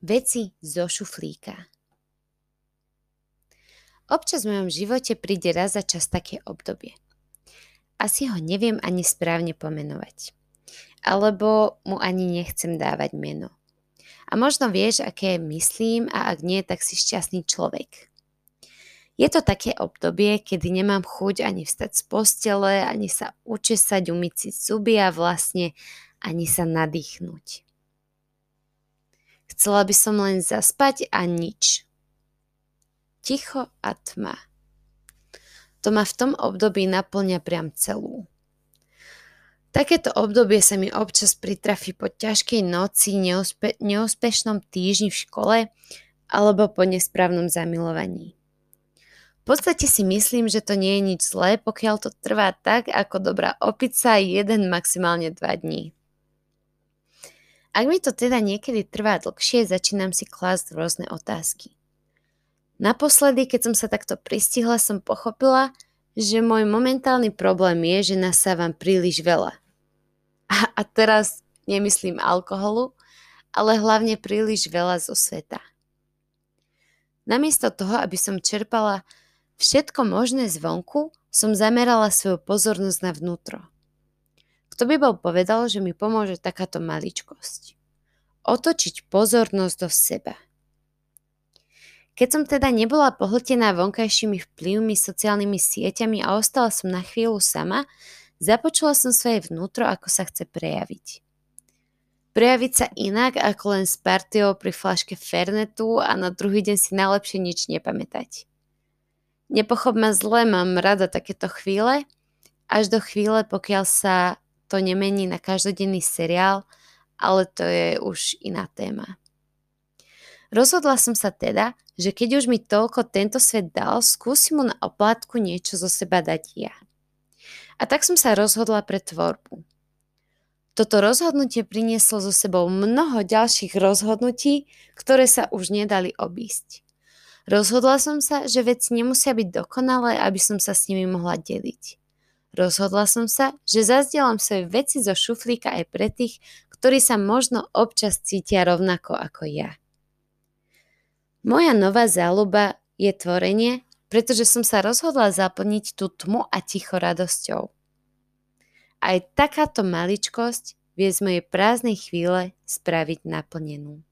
Veci zo šuflíka. Občas v mojom živote príde raz za čas také obdobie. Asi ho neviem ani správne pomenovať. Alebo mu ani nechcem dávať meno. A možno vieš, aké myslím a ak nie, tak si šťastný človek. Je to také obdobie, kedy nemám chuť ani vstať z postele, ani sa učesať, umyť si zuby a vlastne ani sa nadýchnuť. Chcela by som len zaspať a nič. Ticho a tma. To ma v tom období naplňa priam celú. Takéto obdobie sa mi občas pritrafi po ťažkej noci, neúspe- neúspešnom týždni v škole alebo po nesprávnom zamilovaní. V podstate si myslím, že to nie je nič zlé, pokiaľ to trvá tak, ako dobrá opica, jeden maximálne dva dní. Ak mi to teda niekedy trvá dlhšie, začínam si klásť rôzne otázky. Naposledy, keď som sa takto pristihla, som pochopila, že môj momentálny problém je, že nasávam príliš veľa. A, a teraz nemyslím alkoholu, ale hlavne príliš veľa zo sveta. Namiesto toho, aby som čerpala všetko možné zvonku, som zamerala svoju pozornosť na vnútro. Kto by bol povedal, že mi pomôže takáto maličkosť? Otočiť pozornosť do seba. Keď som teda nebola pohltená vonkajšími vplyvmi, sociálnymi sieťami a ostala som na chvíľu sama, započula som svoje vnútro, ako sa chce prejaviť. Prejaviť sa inak ako len s partiou pri flaške Fernetu a na druhý deň si najlepšie nič nepamätať. Nepochop ma zle, mám rada takéto chvíle, až do chvíle, pokiaľ sa to nemení na každodenný seriál, ale to je už iná téma. Rozhodla som sa teda, že keď už mi toľko tento svet dal, skúsim mu na oplátku niečo zo seba dať ja. A tak som sa rozhodla pre tvorbu. Toto rozhodnutie prinieslo so sebou mnoho ďalších rozhodnutí, ktoré sa už nedali obísť. Rozhodla som sa, že veci nemusia byť dokonalé, aby som sa s nimi mohla deliť. Rozhodla som sa, že zazdielam svoje veci zo šuflíka aj pre tých, ktorí sa možno občas cítia rovnako ako ja. Moja nová záľuba je tvorenie, pretože som sa rozhodla zaplniť tú tmu a ticho radosťou. Aj takáto maličkosť vie z mojej prázdnej chvíle spraviť naplnenú.